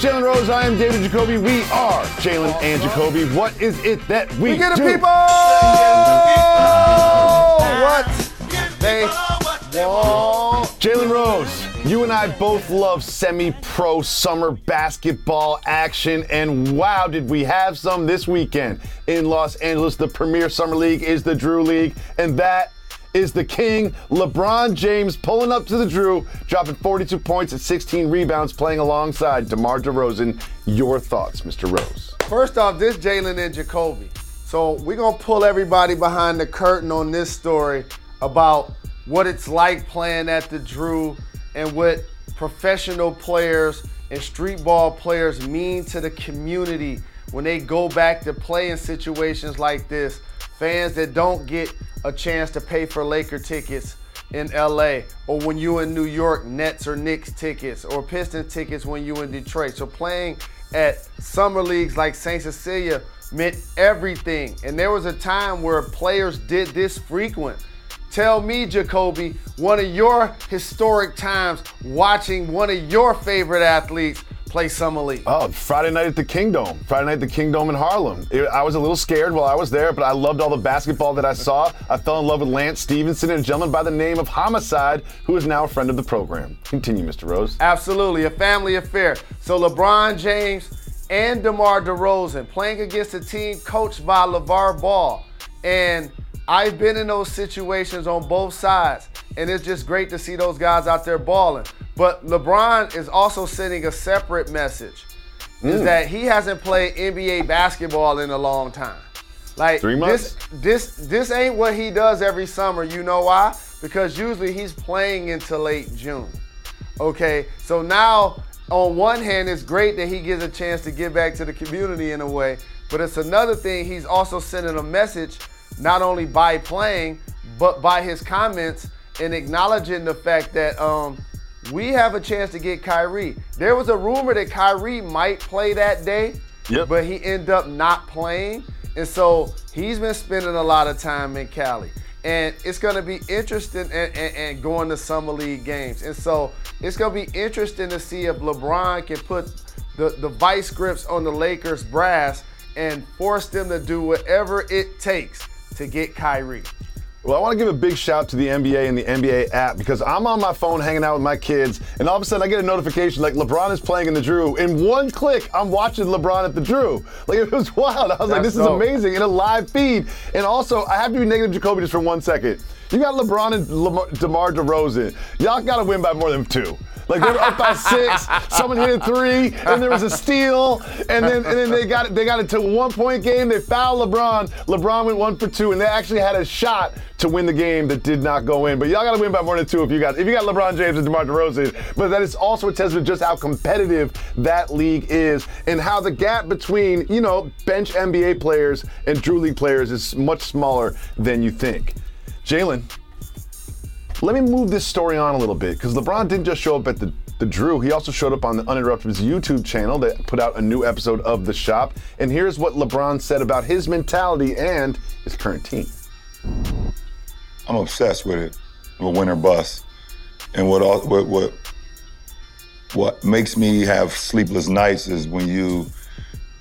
Jalen Rose. I am David Jacoby. We are Jalen and Jacoby. What is it that we, We get do? the people what they want. Jalen Rose, you and I both love semi-pro summer basketball action, and wow, did we have some this weekend in Los Angeles. The premier summer league is the Drew League, and that is the king, LeBron James, pulling up to the Drew, dropping 42 points and 16 rebounds, playing alongside DeMar DeRozan. Your thoughts, Mr. Rose? First off, this Jalen and Jacoby. So we're gonna pull everybody behind the curtain on this story about what it's like playing at the Drew and what professional players and street ball players mean to the community when they go back to play in situations like this. Fans that don't get a chance to pay for Laker tickets in LA, or when you in New York, Nets or Knicks tickets, or Pistons tickets when you in Detroit. So playing at summer leagues like St. Cecilia meant everything. And there was a time where players did this frequent. Tell me, Jacoby, one of your historic times watching one of your favorite athletes play summer league. Oh, Friday night at the Kingdom. Friday night at the Kingdom in Harlem. It- I was a little scared while I was there, but I loved all the basketball that I saw. I fell in love with Lance Stephenson and a gentleman by the name of Homicide, who is now a friend of the program. Continue, Mr. Rose. Absolutely, a family affair. So LeBron James and DeMar DeRozan playing against a team coached by LeVar Ball. And I've been in those situations on both sides. And it's just great to see those guys out there balling. But LeBron is also sending a separate message. Is that he hasn't played NBA basketball in a long time. Like Three months? this this this ain't what he does every summer. You know why? Because usually he's playing into late June. Okay, so now on one hand, it's great that he gets a chance to give back to the community in a way, but it's another thing he's also sending a message not only by playing, but by his comments and acknowledging the fact that um, we have a chance to get Kyrie. There was a rumor that Kyrie might play that day, Yep. but he ended up not playing. And so he's been spending a lot of time in Cali. And it's going to be interesting and, and, and going to summer league games. And so it's going to be interesting to see if LeBron can put the, the vice grips on the Lakers brass and force them to do whatever it takes to get Kyrie. Well, I want to give a big shout to the NBA and the NBA app because I'm on my phone hanging out with my kids, and all of a sudden I get a notification like LeBron is playing in the Drew. In one click, I'm watching LeBron at the Drew. Like it was wild. I was like, That's this is amazing in a live feed. And also, I have to be negative Jacoby just for one second. You got LeBron and Lamar, DeMar DeRozan. Y'all got to win by more than two. Like they were up by six, someone hit a three, and there was a steal, and then and then they got it, they got it to a one point game. They fouled LeBron. LeBron went one for two, and they actually had a shot to win the game that did not go in. But y'all got to win by more than two if you got if you got LeBron James and DeMar DeRozan. But that is also a testament just how competitive that league is, and how the gap between you know bench NBA players and Drew League players is much smaller than you think. Jalen, let me move this story on a little bit because LeBron didn't just show up at the, the Drew, he also showed up on the Uninterrupted's YouTube channel that put out a new episode of The Shop. And here's what LeBron said about his mentality and his current team. I'm obsessed with it, with win or bust, and what all, what what what makes me have sleepless nights is when you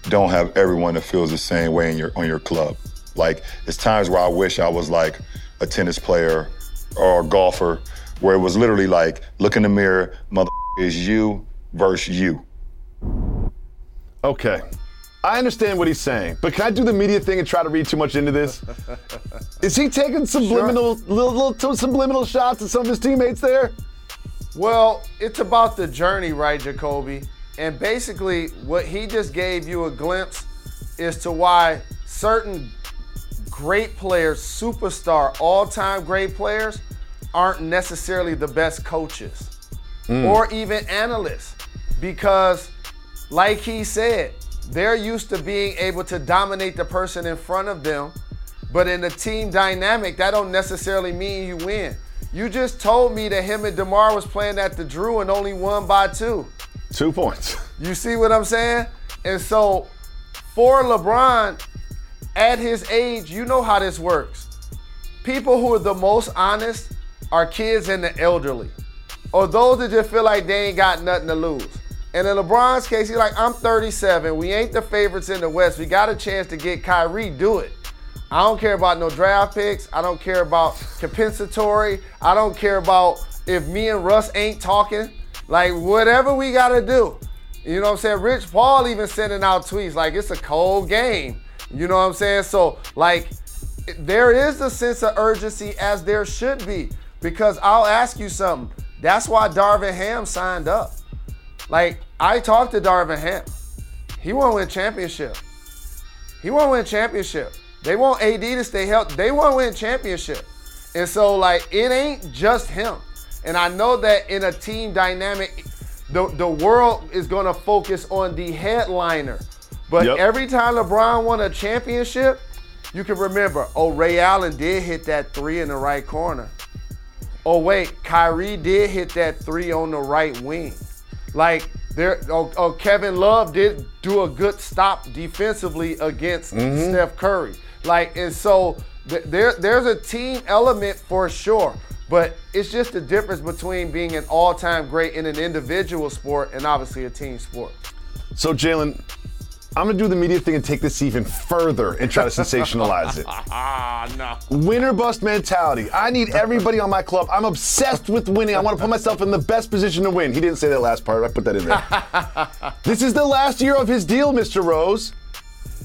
don't have everyone that feels the same way in your on your club. Like it's times where I wish I was like a tennis player or a golfer, where it was literally like look in the mirror, mother is you versus you. Okay. I understand what he's saying, but can I do the media thing and try to read too much into this? Is he taking subliminal, little, little subliminal shots at some of his teammates there? Well, it's about the journey, right, Jacoby? And basically, what he just gave you a glimpse is to why certain great players, superstar, all-time great players, aren't necessarily the best coaches mm. or even analysts because, like he said, they're used to being able to dominate the person in front of them. But in the team dynamic, that don't necessarily mean you win. You just told me that him and DeMar was playing at the Drew and only won by two. Two points. You see what I'm saying? And so for LeBron, at his age, you know how this works. People who are the most honest are kids and the elderly, or those that just feel like they ain't got nothing to lose. And in LeBron's case, he's like, I'm 37. We ain't the favorites in the West. We got a chance to get Kyrie. Do it. I don't care about no draft picks. I don't care about compensatory. I don't care about if me and Russ ain't talking. Like, whatever we got to do. You know what I'm saying? Rich Paul even sending out tweets like it's a cold game. You know what I'm saying? So, like, there is a sense of urgency as there should be. Because I'll ask you something. That's why Darvin Ham signed up. Like, I talked to Darvin Ham. He won't win championship. He won't win championship. They want AD to stay healthy. They want to win championship. And so, like, it ain't just him. And I know that in a team dynamic, the, the world is going to focus on the headliner. But Yep. every time LeBron won a championship, you can remember, oh, Ray Allen did hit that three in the right corner. Oh, wait, Kyrie did hit that three on the right wing. Like, there, oh, oh, Kevin Love did do a good stop defensively against mm-hmm. Steph Curry. Like, and so th- there, there's a team element for sure. But it's just the difference between being an all-time great in an individual sport and obviously a team sport. So, Jalen, I'm to do the media thing and take this even further and try to sensationalize it. Ah, no. Winner bust mentality. I need everybody on my club. I'm obsessed with winning. I want to put myself in the best position to win. He didn't say that last part. I put that in there. this is the last year of his deal, Mr. Rose.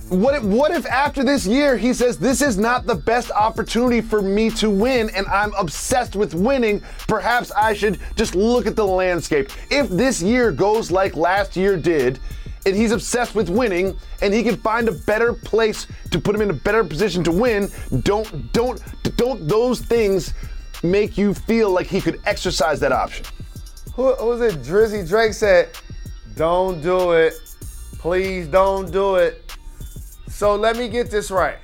What if, what if after this year he says this is not the best opportunity for me to win and I'm obsessed with winning? Perhaps I should just look at the landscape. If this year goes like last year did, and he's obsessed with winning and he can find a better place to put him in a better position to win, don't don't don't those things make you feel like he could exercise that option? Who, who was it? Drizzy Drake said, "Don't do it, please don't do it." So let me get this right.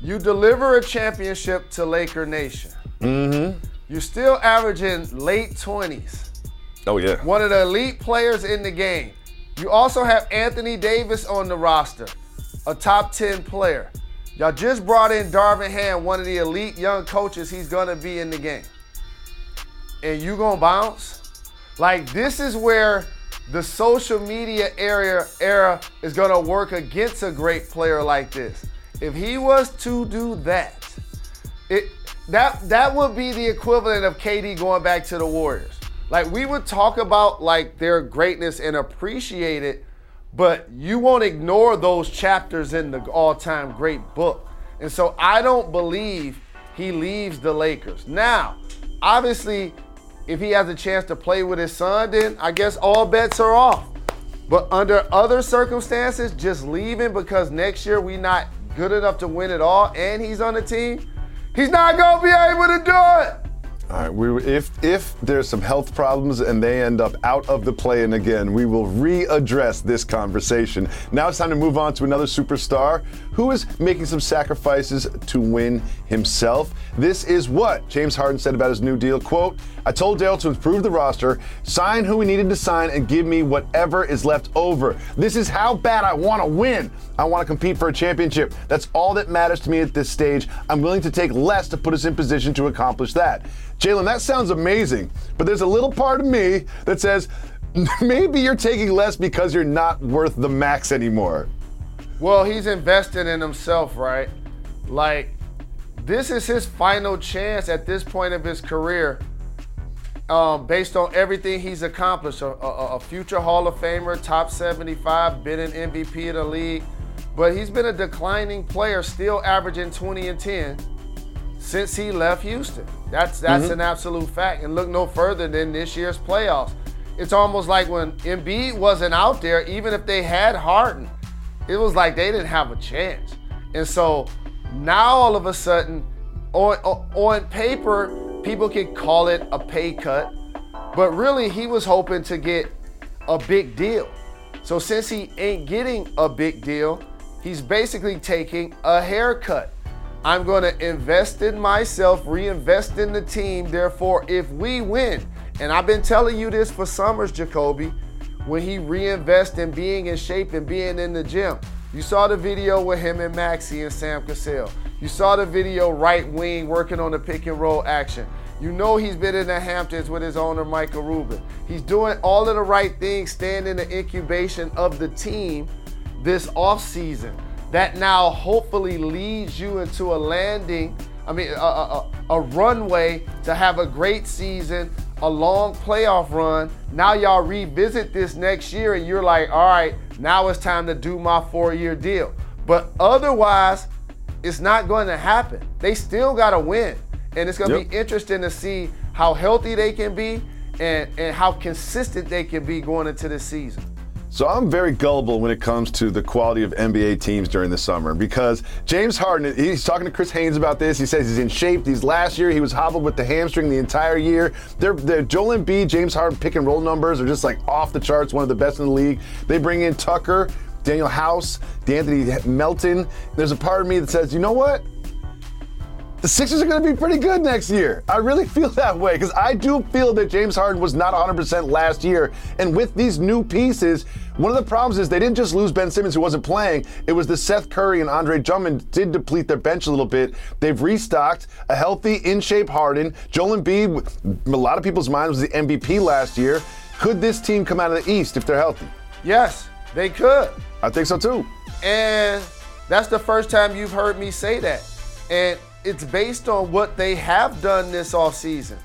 You deliver a championship to Laker Nation. Mm-hmm. You're still averaging late 20s. Oh yeah. One of the elite players in the game. You also have Anthony Davis on the roster, a top 10 player. Y'all just brought in Darvin Ham, one of the elite young coaches. He's gonna be in the game. And you gonna bounce? Like this is where the social media area era is gonna work against a great player like this. If he was to do that, it that that would be the equivalent of KD going back to the Warriors. Like we would talk about like their greatness and appreciate it, but you won't ignore those chapters in the all-time great book. And so I don't believe he leaves the Lakers. Now, obviously, if he has a chance to play with his son, then I guess all bets are off. But under other circumstances, just leaving because next year we not good enough to win it all and he's on the team, he's not gonna be able to do it. All right, we, if if there's some health problems and they end up out of the play and again, we will readdress this conversation. Now it's time to move on to another superstar who is making some sacrifices to win himself. This is what James Harden said about his new deal. Quote, I told Dale to improve the roster, sign who we needed to sign, and give me whatever is left over. This is how bad I want to win. I want to compete for a championship. That's all that matters to me at this stage. I'm willing to take less to put us in position to accomplish that. Jalen, that sounds amazing, but there's a little part of me that says maybe you're taking less because you're not worth the max anymore. Well, he's invested in himself, right? Like, this is his final chance at this point of his career, um, based on everything he's accomplished. A, a- a future Hall of Famer, top 75, been an MVP of the league, but he's been a declining player, still averaging 20 and 10 since he left Houston. That's that's an absolute fact. And look no further than this year's playoffs. It's almost like when Embiid wasn't out there, even if they had Harden, it was like they didn't have a chance. And so Now all of a sudden, on, on paper, people can call it a pay cut, but really he was hoping to get a big deal. So since he ain't getting a big deal, he's basically taking a haircut. I'm going to invest in myself, reinvest in the team. Therefore, if we win, and I've been telling you this for summers, Jacoby, when he reinvests in being in shape and being in the gym. You saw the video with him and Maxey and Sam Cassell. You saw the video right wing working on the pick and roll action. You know he's been in the Hamptons with his owner, Michael Rubin. He's doing all of the right things, staying in the incubation of the team this offseason. That now hopefully leads you into a landing, I mean, a, a, a runway to have a great season, a long playoff run. Now y'all revisit this next year and you're like, all right, now it's time to do my four year deal. But otherwise, it's not going to happen. They still got to win. And it's going to yep. be interesting to see how healthy they can be and, and how consistent they can be going into the season. So I'm very gullible when it comes to the quality of NBA teams during the summer because James Harden, he's talking to Chris Haynes about this. He says he's in shape. These last year he was hobbled with the hamstring the entire year. Their, their Joel Embiid, James Harden pick and roll numbers are just like off the charts, one of the best in the league. They bring in Tucker, Danuel House, De'Anthony Melton. There's a part of me that says, you know what? the Sixers are going to be pretty good next year. I really feel that way because I do feel that James Harden was not 100% last year. And with these new pieces, one of the problems is they didn't just lose Ben Simmons, who wasn't playing. It was the Seth Curry and Andre Drummond did deplete their bench a little bit. They've restocked a healthy, in shape Harden. Joel Embiid, a lot of people's minds, was the MVP last year. Could this team come out of the East if they're healthy? Yes, they could. I think so too. And that's the first time you've heard me say that. And it's based on what they have done this offseason.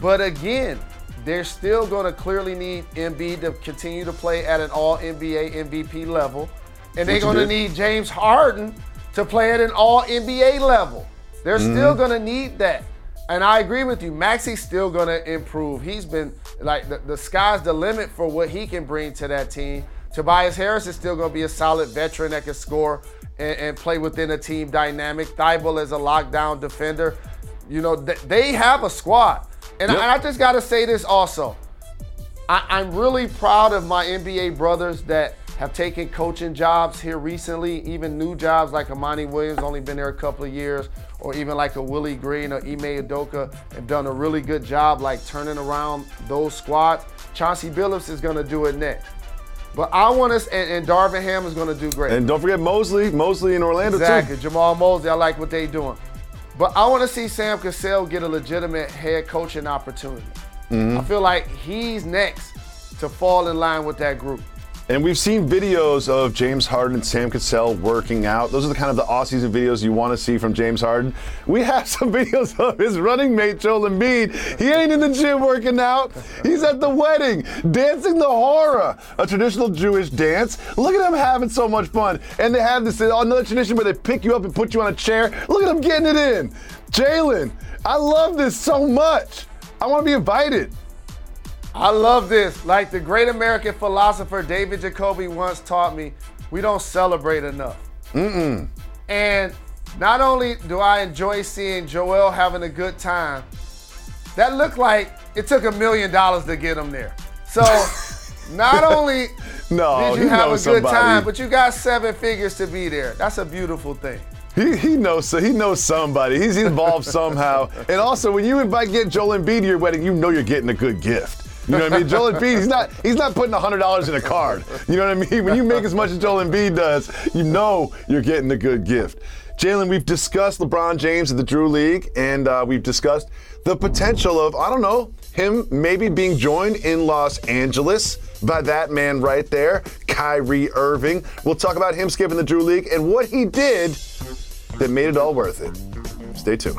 But again, they're still going to clearly need Embiid to continue to play at an all NBA MVP level. And they're going to need James Harden to play at an all NBA level. They're mm-hmm. still going to need that. And I agree with you. Maxey's still going to improve. He's been like the, the sky's the limit for what he can bring to that team. Tobias Harris is still going to be a solid veteran that can score and, and play within a team dynamic. Thybulle is a lockdown defender. You know, th- they have a squad. And, yep. I, and I, just got to say this also. I, I'm really proud of my NBA brothers that have taken coaching jobs here recently, even new jobs like a Monty Williams, only been there a couple of years, or even like a Willie Green or Ime Udoka, have done a really good job like turning around those squads. Chauncey Billups is going to do it next. But I want us, and, and Darvin Ham is going to do great. And don't forget Mosley, Mosley in Orlando exactly. too. Jamahl Mosley, I like what they doing. But I want to see Sam Cassell get a legitimate head coaching opportunity. Mm-hmm. I feel like he's next to fall in line with that group. And we've seen videos of James Harden and Sam Cassell working out. Those are the kind of the off-season videos you want to see from James Harden. We have some videos of his running mate Joel Embiid. He ain't in the gym working out. He's at the wedding, dancing the hora, a traditional Jewish dance. Look at him having so much fun. And they have this another tradition where they pick you up and put you on a chair. Look at him getting it in. Jalen, I love this so much. I want to be invited. I love this. Like the great American philosopher David Jacoby once taught me, we don't celebrate enough. Mm-mm. And not only do I enjoy seeing Joel having a good time, that looked like it took a million dollars to get him there. So not only no, did you have a good somebody. time, but you got seven figures to be there. That's a beautiful thing. He, he knows so he knows somebody. He's involved somehow. And also, when you invite get Joel Embiid to your wedding, you know you're getting a good gift. You know what I mean? Joel Embiid, he's not he's not putting hundred dollars in a card. You know what I mean? When you make as much as Joel Embiid does, you know you're getting a good gift. Jalen, we've discussed LeBron James at the Drew League, and uh, we've discussed the potential of I don't know him maybe being joined in Los Angeles by that man right there, Kyrie Irving. We'll talk about him skipping the Drew League and what he did that made it all worth it. Stay tuned.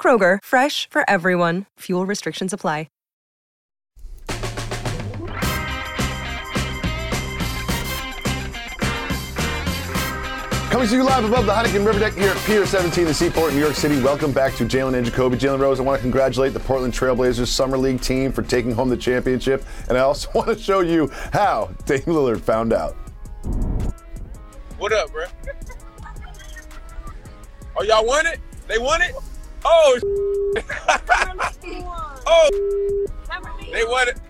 Kroger, fresh for everyone. Fuel restrictions apply. Coming to you live above the Heineken River Deck here at Pier 17, the Seaport, New York City. Welcome back to Jalen and Jacoby. Jalen Rose, I want to congratulate the Portland Trailblazers Summer League team for taking home the championship. And I also want to show you how Dame Lillard found out. What up, bro? Oh, y'all won it? They won it? Oh, oh, they won it.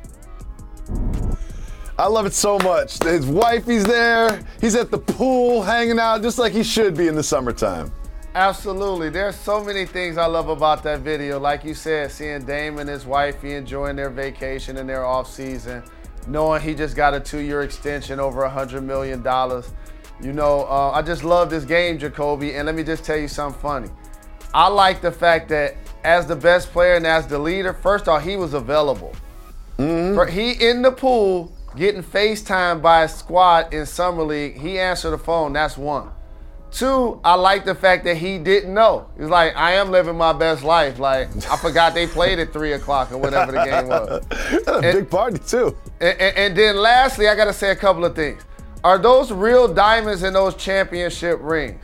I love it so much. His wife, he's there. He's at the pool hanging out just like he should be in the summertime. Absolutely. There's so many things I love about that video. Like you said, seeing Dame and his wife he enjoying their vacation and their off season, knowing he just got a two-year extension over a hundred million dollars. You know, uh, I just love this game, Jacoby. And let me just tell you something funny. I like the fact that as the best player and as the leader, first off, he was available. Mm-hmm. For- He in the pool getting FaceTime by his squad in Summer League. He answered the phone. That's one. Two, I like the fact that he didn't know. He's like, I am living my best life. Like, I forgot they played at three o'clock or whatever the game was. That's a big party, too. And, and- and then lastly, I got to say a couple of things. Are those real diamonds in those championship rings?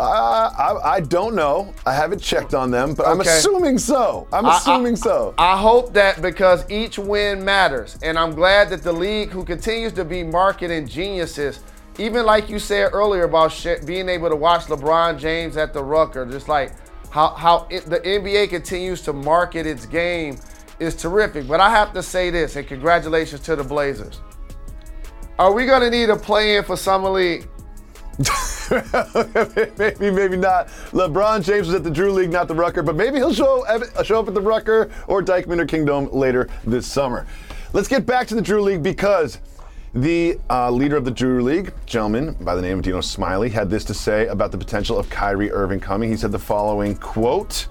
Uh, I, I don't know. I haven't checked on them, but I'm assuming so. I'm I- I- assuming so. I hope that because each win matters. And I'm glad that the league, who continues to be marketing geniuses, even like you said earlier about sh- being able to watch LeBron James at the Rucker, just like how, how it, the NBA continues to market its game is terrific. But I have to say this, and congratulations to the Blazers. Are we going to need a play in for Summer League? maybe, maybe not. LeBron James was at the Drew League, not the Rucker, but maybe he'll show, show up at the Rucker or Dyckman or Kingdom later this summer. Let's get back to the Drew League because the uh, leader of the Drew League, gentleman by the name of Dino Smiley, had this to say about the potential of Kyrie Irving coming. He said the following quote.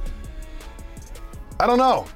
I don't know.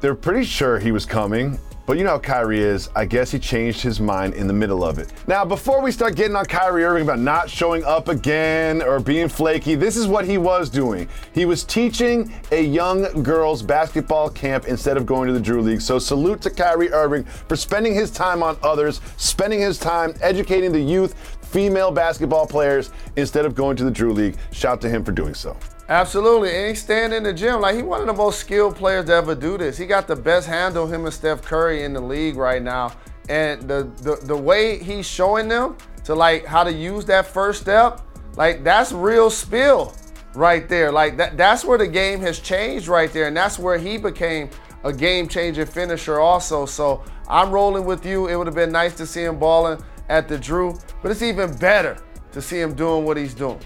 They're pretty sure he was coming, but you know how Kyrie is. I guess he changed his mind in the middle of it. Now, before we start getting on Kyrie Irving about not showing up again or being flaky, this is what he was doing. He was teaching a young girls basketball camp instead of going to the Drew League. So, salute to Kyrie Irving for spending his time on others, spending his time educating the youth, female basketball players instead of going to the Drew League. Shout to him for doing so. Absolutely, and he's staying in the gym. Like, he one of the most skilled players to ever do this. He got the best handle, him and Steph Curry, in the league right now. And the, the, the way he's showing them to, like, how to use that first step, like, that's real skill right there. Like, that, that's where the game has changed right there. And that's where he became a game-changing finisher also. So I'm rolling with you. It would have been nice to see him balling at the Drew, but it's even better to see him doing what he's doing.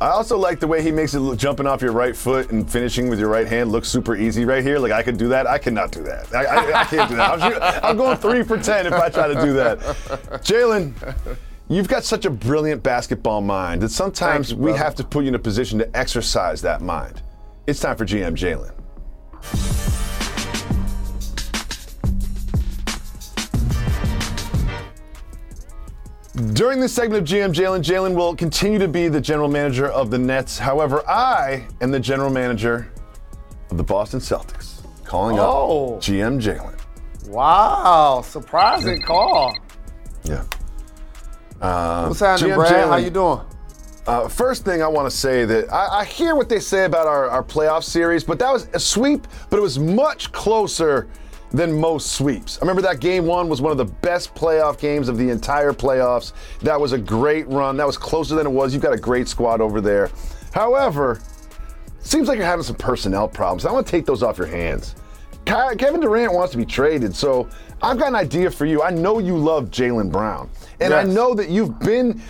I also like the way he makes it look, jumping off your right foot and finishing with your right hand look super easy right here. Like I could do that. I cannot do that. I, I, I can't do that. I'm, I'm going three for ten if I try to do that. Jalen, you've got such a brilliant basketball mind that sometimes you, we have to put you in a position to exercise that mind. It's time for GM Jalen. During this segment of GM Jalen, Jalen will continue to be the general manager of the Nets. However, I am the general manager of the Boston Celtics. Calling Oh. up GM Jalen. Wow, surprising call. Yeah. Uh, What's happening, GM Brad? Jalen, How you doing? Uh, first thing I want to say that I, I hear what they say about our, our playoff series, but that was a sweep, but it was much closer than most sweeps. I remember that game one was one of the best playoff games of the entire playoffs. That was a great run. That was closer than it was. You've got a great squad over there. However, seems like you're having some personnel problems. I want to take those off your hands. Kevin Durant wants to be traded, so I've got an idea for you. I know you love Jaylen Brown, and I know that you've been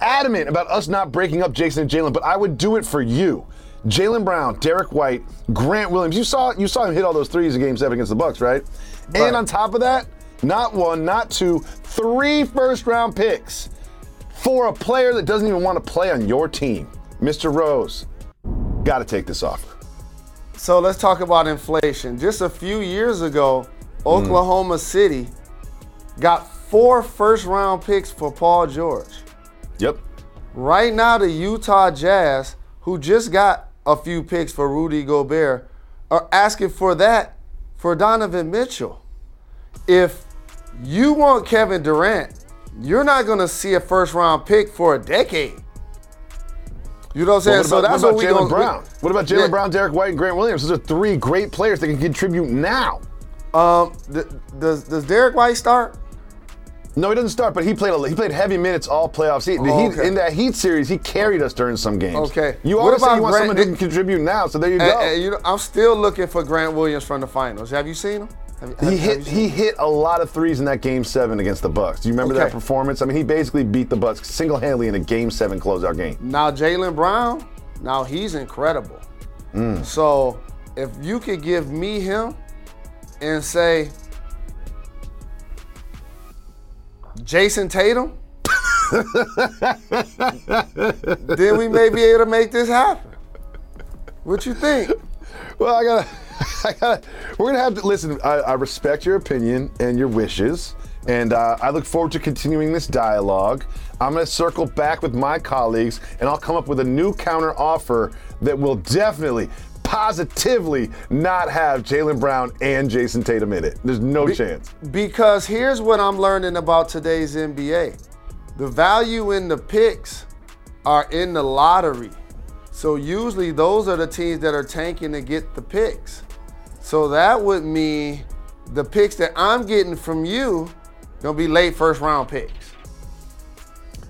adamant about us not breaking up Jayson and Jaylen, but I would do it for you. Jaylen Brown, Derrick White, Grant Williams. You saw you saw him hit all those threes in Game Seven against the Bucks, right? Right. And on top of that, not one, not two, three first round picks for a player that doesn't even want to play on your team. Mr. Rose, got to take this offer. So let's talk about inflation. Just a few years ago, mm. Oklahoma City got four first round picks for Paul George. Yep. Right now, the Utah Jazz, who just got a few picks for Rudy Gobert, are asking for that for Donovan Mitchell. If you want Kevin Durant, you're not going to see a first round pick for a decade. You know what I'm saying? What so about, that's what what, we Jaylen Brown? What about Jaylen Yeah. Brown, Derrick White, and Grant Williams? Those are three great players that can contribute now. Um, th- does does Derrick White start? No, he doesn't start, but he played a, he played heavy minutes all playoffs. He, Oh, he- In that Heat series, he carried us during some games. Okay. You always say you want Grant- someone who can contribute now, so there you And, go. and, you know, I'm still looking for Grant Williams from the finals. Have you seen him? Have, have- he hit he him? hit a lot of threes in that game seven against the Bucks. Do you remember that performance? I mean, he basically beat the Bucks single handedly in a game seven closeout game. Now Jaylen Brown, now he's incredible. Mm. So if you could give me him and say Jayson Tatum, then we may be able to make this happen. What you think? Well, I gotta, I gotta. We're gonna have to listen. I, I respect your opinion and your wishes, and uh, I look forward to continuing this dialogue. I'm gonna circle back with my colleagues, and I'll come up with a new counter offer that will definitely, positively not have Jaylen Brown and Jayson Tatum in it. There's no chance. Because here's what I'm learning about today's NBA. The value in the picks are in the lottery. So usually those are the teams that are tanking to get the picks. So that would mean the picks that I'm getting from you gonna be late first round picks.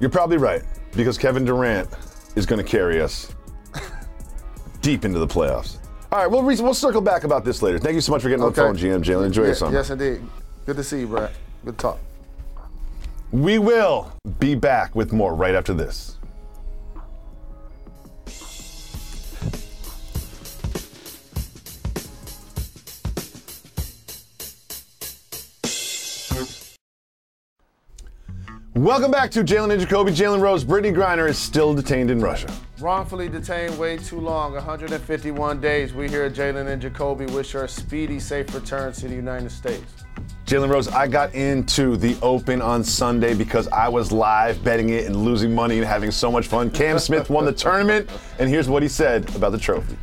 You're probably right because Kevin Durant is gonna carry us deep into the playoffs. All right, we'll re- we'll circle back about this later. Thank you so much for getting on the phone, GM Jalen. Enjoy your Yeah, summer. Yes, indeed. Good to see you, Brad. Good talk. We will be back with more right after this. Welcome back to Jalen and Jacoby. Jalen Rose, Brittney Griner is still detained in Russia. Wrongfully detained way too long, 151 days. We here at Jalen and Jacoby wish her a speedy, safe return to the United States. Jalen Rose, I got into the Open on Sunday because I was live betting it and losing money and having so much fun. Cam Smith won the tournament, and here's what he said about the trophy.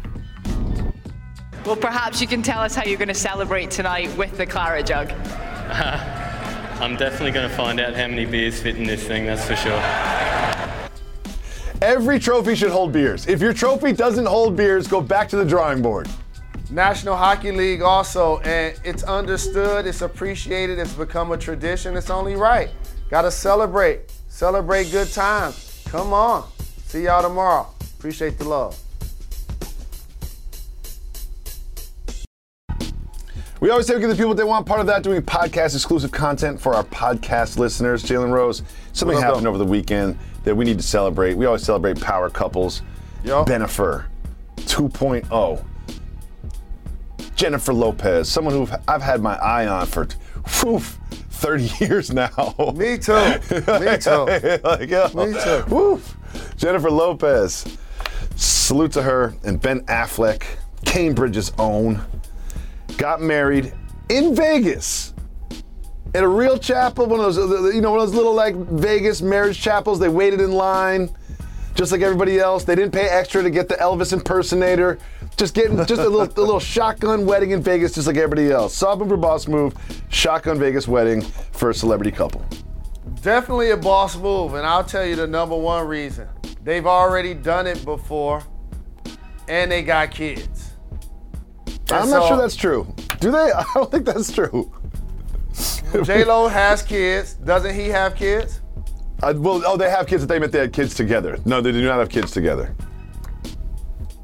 Well, perhaps you can tell us how you're going to celebrate tonight with the Claret jug. I'm definitely going to find out how many beers fit in this thing, that's for sure. Every trophy should hold beers. If your trophy doesn't hold beers, go back to the drawing board. National Hockey League also, and it's understood, it's appreciated, it's become a tradition. It's only right. Got to celebrate, celebrate good times. Come on. See y'all tomorrow. Appreciate the love. We always say we give the people what they want. Part of that, doing podcast exclusive content for our podcast listeners. Jalen Rose, something happened over the weekend that we need to celebrate. We always celebrate power couples. Yo. Bennifer 2.0. Jennifer Lopez, someone who I've had my eye on for whew, 30 years now. Me too. Me too. like, yo, Me too. whew. Jennifer Lopez. Salute to her and Ben Affleck, Cambridge's own, got married in Vegas. In a real chapel, one of those, you know, one of those little like Vegas marriage chapels. They waited in line, just like everybody else. They didn't pay extra to get the Elvis impersonator. Just getting just a little, a little shotgun wedding in Vegas, just like everybody else. Soft move or boss move, shotgun Vegas wedding for a celebrity couple. Definitely a boss move, and I'll tell you the number one reason. They've already done it before, and they got kids. I'm And not sure that's true. Do they? I don't think that's true. J Lo has kids. Doesn't he have kids? Uh, well, oh, they have kids. They meant they had kids together. No, they do not have kids together.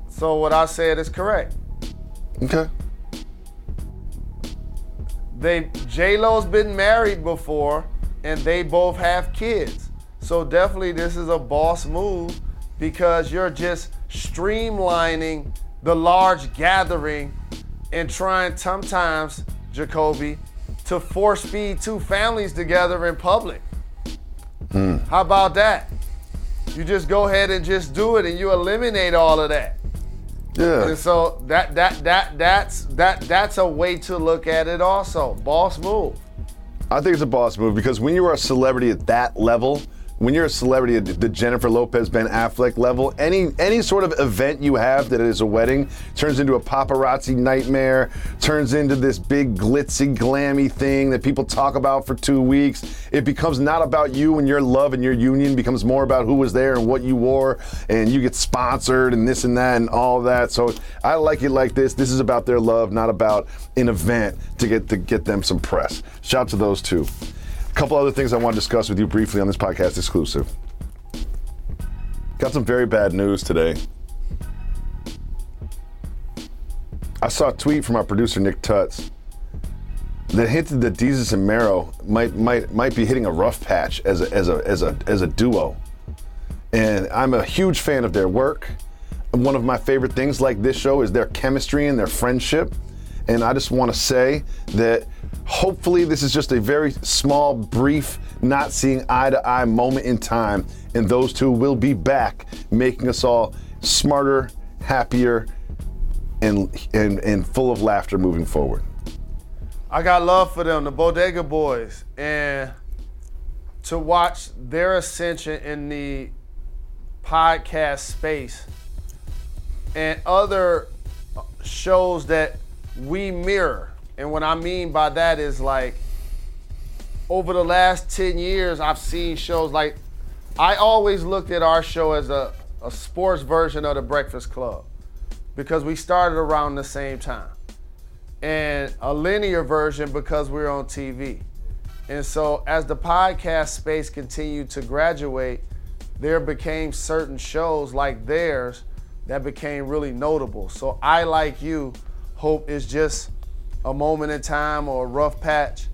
So what I said is correct. Okay. They J Lo's been married before, and they both have kids. So definitely this is a boss move because you're just streamlining the large gathering and trying sometimes, Jacoby, to force feed two families together in public. How about that? You just go ahead and just do it and you eliminate all of that. Yeah. And so that that that that's that that's a way to look at it also. Boss move. I think it's a boss move because when you are a celebrity at that level, when you're a celebrity at the Jennifer Lopez, Ben Affleck level, any any sort of event you have that is a wedding turns into a paparazzi nightmare, turns into this big glitzy, glammy thing that people talk about for two weeks. It becomes not about you and your love and your union, becomes more about who was there and what you wore, and you get sponsored and this and that and all that. So I like it like this. This is about their love, not about an event to get to get them some press. Shout out to those two couple other things I want to discuss with you briefly on this podcast exclusive. Got some very bad news today. I saw a tweet from our producer Nick Tutz that hinted that Desus and Mero might might might be hitting a rough patch as a, as a as a as a duo. And I'm a huge fan of their work. One of my favorite things like this show is their chemistry and their friendship. And I just want to say that hopefully this is just a very small, brief, not seeing eye to eye moment in time. And those two will be back, making us all smarter, happier, and, and, and full of laughter moving forward. I got love for them, the Bodega Boys, and to watch their ascension in the podcast space and other shows that we mirror. And what I mean by that is like over the last 10 years, I've seen shows like I always looked at our show as a, a sports version of the Breakfast Club because we started around the same time. And a linear version because we we're on TV. And so as the podcast space continued to graduate, there became certain shows like theirs that became really notable. So I like you hope it's just a moment in time or a rough patch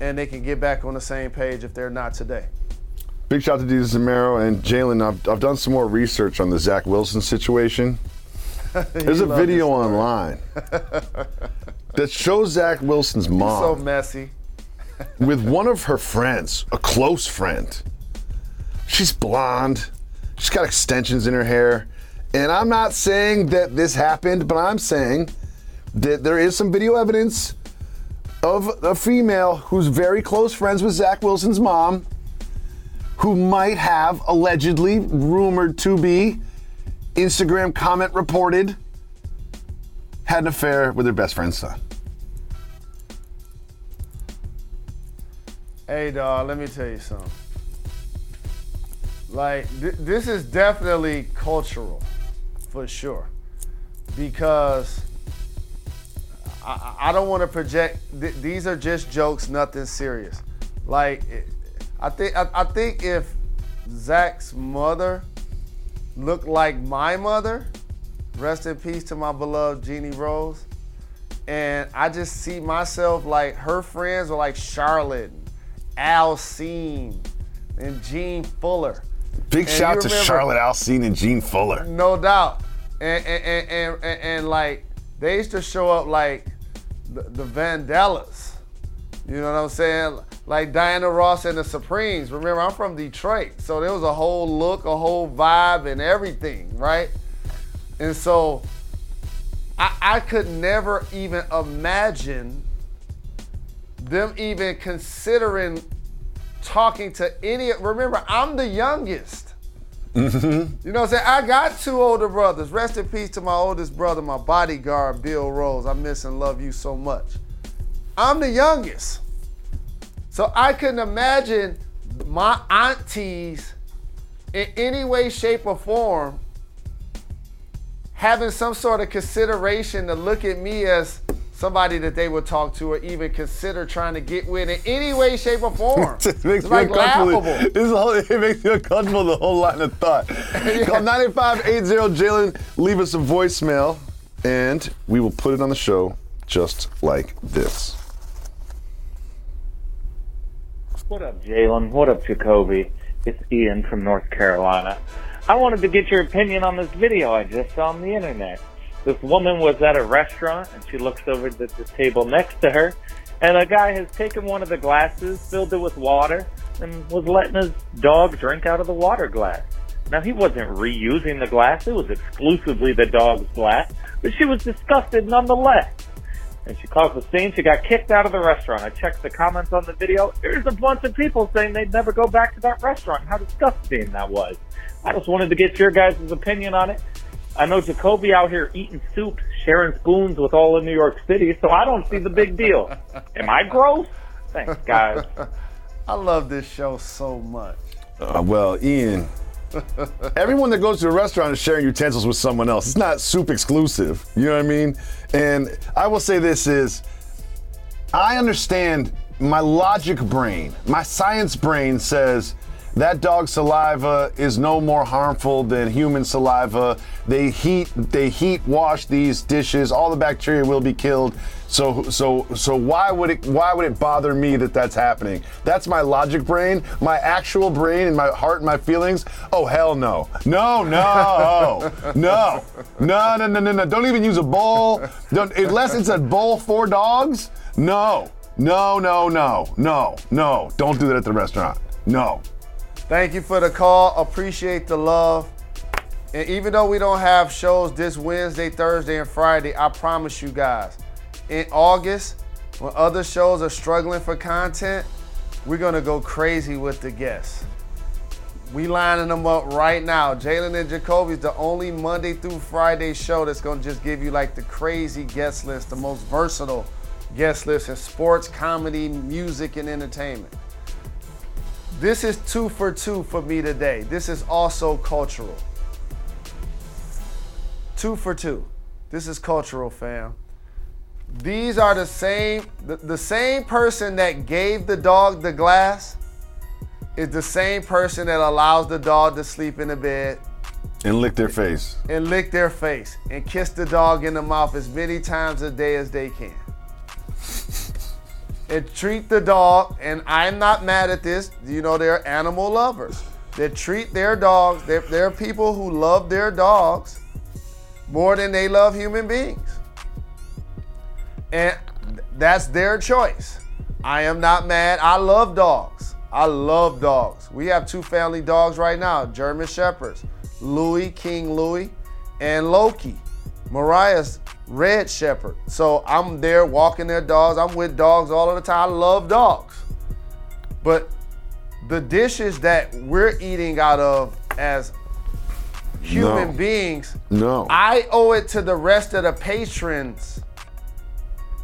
and they can get back on the same page if they're not today. Big shout out to Desus and Mero and Jalen. I've, I've done some more research on the Zach Wilson situation. There's a video online that shows Zach Wilson's mom, So mom messy. with one of her friends, a close friend. She's blonde. She's got extensions in her hair. And I'm not saying that this happened, but I'm saying that there is some video evidence of a female who's very close friends with Zach Wilson's mom, who might have allegedly rumored to be Instagram comment reported had an affair with her best friend's son. Hey, dog, let me tell you something. Like, th- this is definitely cultural, for sure. Because I, I don't want to project, th- these are just jokes, nothing serious. Like, I think, I, I think if Zach's mother looked like my mother, rest in peace to my beloved Jeannie Rose, and I just see myself like her friends are like Charlotte, Alcine, and Jean Fuller. Big And shout to remember- Charlotte Alcine and Gene Fuller. No doubt. And and, and, and, and, and, like they used to show up like the, the Vandellas. You know what I'm saying? Like Diana Ross and the Supremes. Remember, I'm from Detroit. So there was a whole look, a whole vibe, and everything, right? And so I, I could never even imagine them even considering talking to any. Remember, I'm the youngest. Mm-hmm. You know what I'm saying? I got two older brothers. Rest in peace to my oldest brother, my bodyguard, Bill Rose. I miss and love you so much. I'm the youngest. So I couldn't imagine my aunties in any way, shape, or form having some sort of consideration to look at me as somebody that they would talk to or even consider trying to get with in any way, shape, or form. it makes it's me like uncomfortable. laughable. This whole, it makes me uncomfortable the whole line of thought. Call 9580 Jalen, leave us a voicemail, and we will put it on the show just like this. What up, Jalen? What up, Jacoby? It's Ian from North Carolina. I wanted to get your opinion on this video I just saw on the internet. This woman was at a restaurant and she looks over at the, table next to her, and a guy has taken one of the glasses, filled it with water, and was letting his dog drink out of the water glass. Now he wasn't reusing the glass; it was exclusively the dog's glass, but she was disgusted nonetheless. And she caused the scene. She got kicked out of the restaurant. I checked the comments on the video. There's a bunch of people saying they'd never go back to that restaurant. How disgusting that was. I just wanted to get your guys' opinion on it. I know Jacoby out here eating soup, sharing spoons with all of New York City, so I don't see the big deal. Am I gross? Thanks, guys. I love this show so much. Uh, well, Ian, everyone that goes to a restaurant is sharing utensils with someone else. It's not soup exclusive. You know what I mean? And I will say this is I understand my logic brain, my science brain says that dog's saliva is no more harmful than human saliva. They heat they heat wash these dishes. All the bacteria will be killed. So so so why would it why would it bother me that that's happening? That's my logic brain, my actual brain and my heart and my feelings. Oh hell no. no. No, no. no. No, no, no, no, no. Don't even use a bowl. Don't unless it's a bowl for dogs. No. No, no, no. No. No. Don't do that at the restaurant. No. Thank you for the call. Appreciate the love. And even though we don't have shows this Wednesday, Thursday, and Friday, I promise you guys, in August, when other shows are struggling for content, we're gonna go crazy with the guests. We lining them up right now. Jalen and Jacoby is the only Monday through Friday show that's gonna just give you like the crazy guest list, the most versatile guest list in sports, comedy, music, and entertainment. This is two for two for me today. This is also cultural. Two for two. This is cultural, fam. These are the same, the, the same person that gave the dog the glass is the same person that allows the dog to sleep in the bed And lick their face. and lick their face and kiss the dog in the mouth as many times a day as they can. And treat the dog, and I'm not mad at this, you know, they're animal lovers. They treat their dogs, there are people who love their dogs more than they love human beings. And that's their choice. I am not mad. I love dogs. I love dogs. We have two family dogs right now German Shepherds, Louis, King Louis, and Loki, Mariah's Red Shepherd. So I'm there walking their dogs. I'm with dogs all of the time. I love dogs. But the dishes that we're eating out of as human No. beings, No. I owe it to the rest of the patrons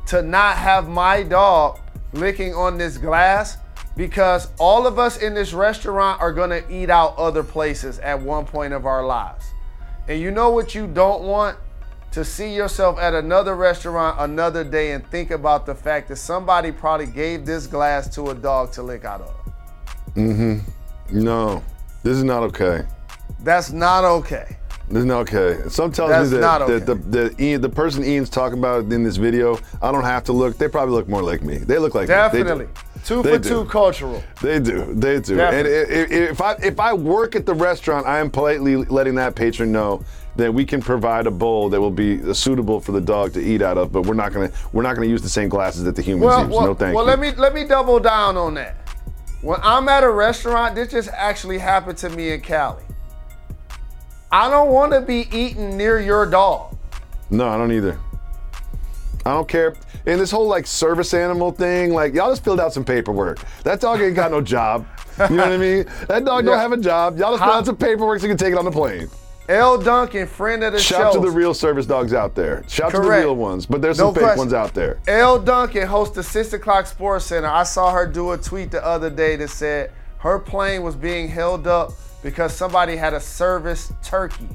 to not have my dog licking on this glass because all of us in this restaurant are gonna eat out other places at one point of our lives. And you know what you don't want? To see yourself at another restaurant another day and think about the fact that somebody probably gave this glass to a dog to lick out of. Mm-hmm. No. This is not okay. That's not okay. This is not okay. Some tells That's me that, not okay. that the, the, Ian, the person Ian's talking about in this video, I don't have to look. They probably look more like me. They look like me. Definitely. Two They for do. two cultural. They do. They do. Definitely. And if I if I work at the restaurant, I am politely letting that patron know that we can provide a bowl that will be suitable for the dog to eat out of, but we're not gonna we're not gonna use the same glasses that the humans Well, use. well, no thank well you. let me let me double down on that. When I'm at a restaurant, this just actually happened to me in Cali. I don't want to be eating near your dog. No, I don't either. I don't care. And this whole like service animal thing, like y'all just filled out some paperwork. That dog ain't got no job. You know what I mean? That dog don't have a job. Y'all just filled out some paperwork so you can take it on the plane. Elle Duncan, friend of the Shout show. to the real service dogs out there. Shout to the Correct. real ones. But there's No some fake question. ones out there. Elle Duncan hosts the Six O'clock Sports Center. I saw her do a tweet the other day that said her plane was being held up because somebody had a service turkey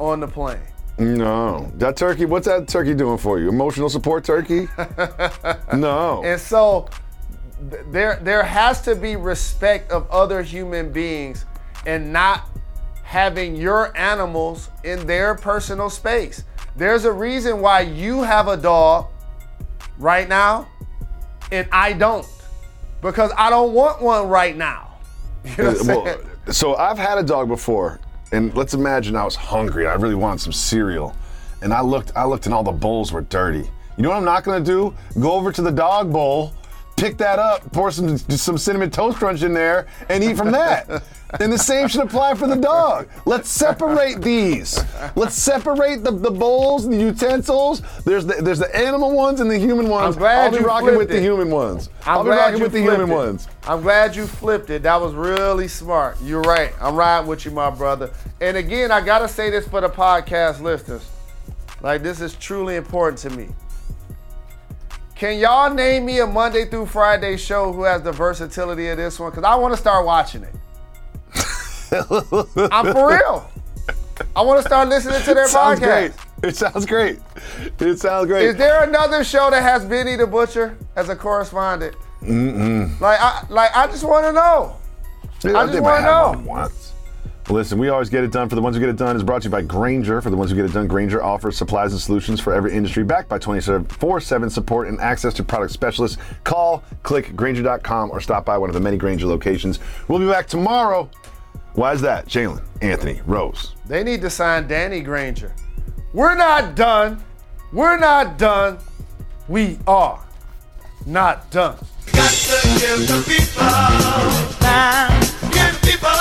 on the plane. No. That turkey, what's that turkey doing for you? Emotional support turkey? no. And so th- there there has to be respect of other human beings and not having your animals in their personal space. There's a reason why you have a dog right now and I don't. Because I don't want one right now. You know what I'm Well, saying? so I've had a dog before, and let's imagine I was hungry. And I really wanted some cereal, and I looked. I looked, and all the bowls were dirty. You know what I'm not gonna do? Go over to the dog bowl, pick that up, pour some some cinnamon toast crunch in there, and eat from that. and the same should apply for the dog. Let's separate these. Let's separate the, the bowls, the utensils. There's the there's the animal ones and the human ones. I'm glad I'll be you rocking with the it. human ones. I'm will be glad rocking you with the human it. ones. I'm glad you flipped it. That was really smart. You're right. I'm riding with you, my brother. And again, I gotta say this for the podcast listeners. Like this is truly important to me. Can y'all name me a Monday through Friday show who has the versatility of this one? Because I want to start watching it. I'm for real. I want to start listening to their sounds podcast. great. It sounds great. It sounds great. Is there another show that has Benny the Butcher as a correspondent? Mm-mm. Like, I like I just want to know. Yeah, I just want to know. One once. Listen, we always get it done. For the ones who get it done is brought to you by Grainger. For the ones who get it done, Grainger offers supplies and solutions for every industry, backed by 24/7 support and access to product specialists. Call, click Grainger.com, or stop by one of the many Grainger locations. We'll be back tomorrow. Why is that, Jalen, Anthony, Rose? They need to sign Danny Granger. We're not done. We're not done. We are not done. Got to give the people, give people what they want.